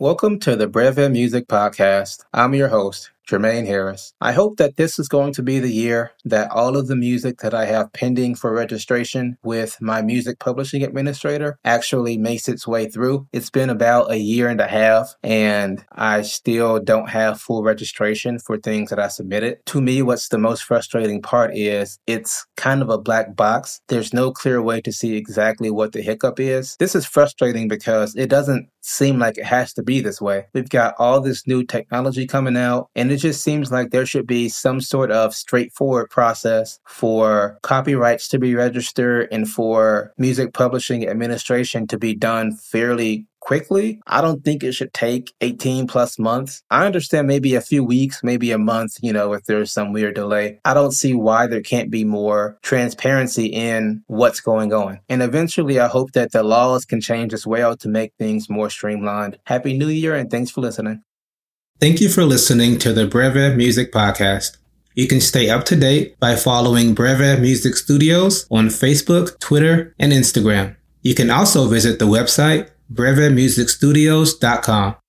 Welcome to the Breve Music Podcast. I'm your host, Jermaine Harris. I hope that this is going to be the year that all of the music that I have pending for registration with my music publishing administrator actually makes its way through. It's been about a year and a half, and I still don't have full registration for things that I submitted. To me, what's the most frustrating part is it's kind of a black box. There's no clear way to see exactly what the hiccup is. This is frustrating because it doesn't seem like it has to be this way. We've got all this new technology coming out, and it just seems like there should be some sort of straightforward process for copyrights to be registered and for music publishing administration to be done fairly quickly. I don't think it should take 18 plus months. I understand maybe a few weeks, maybe a month, you know, if there's some weird delay. I don't see why there can't be more transparency in what's going on. And eventually, I hope that the laws can change as well to make things more streamlined. Happy New Year and thanks for listening. Thank you for listening to the Breve Music Podcast. You can stay up to date by following Breve Music Studios on Facebook, Twitter, and Instagram. You can also visit the website brevemusicstudios.com.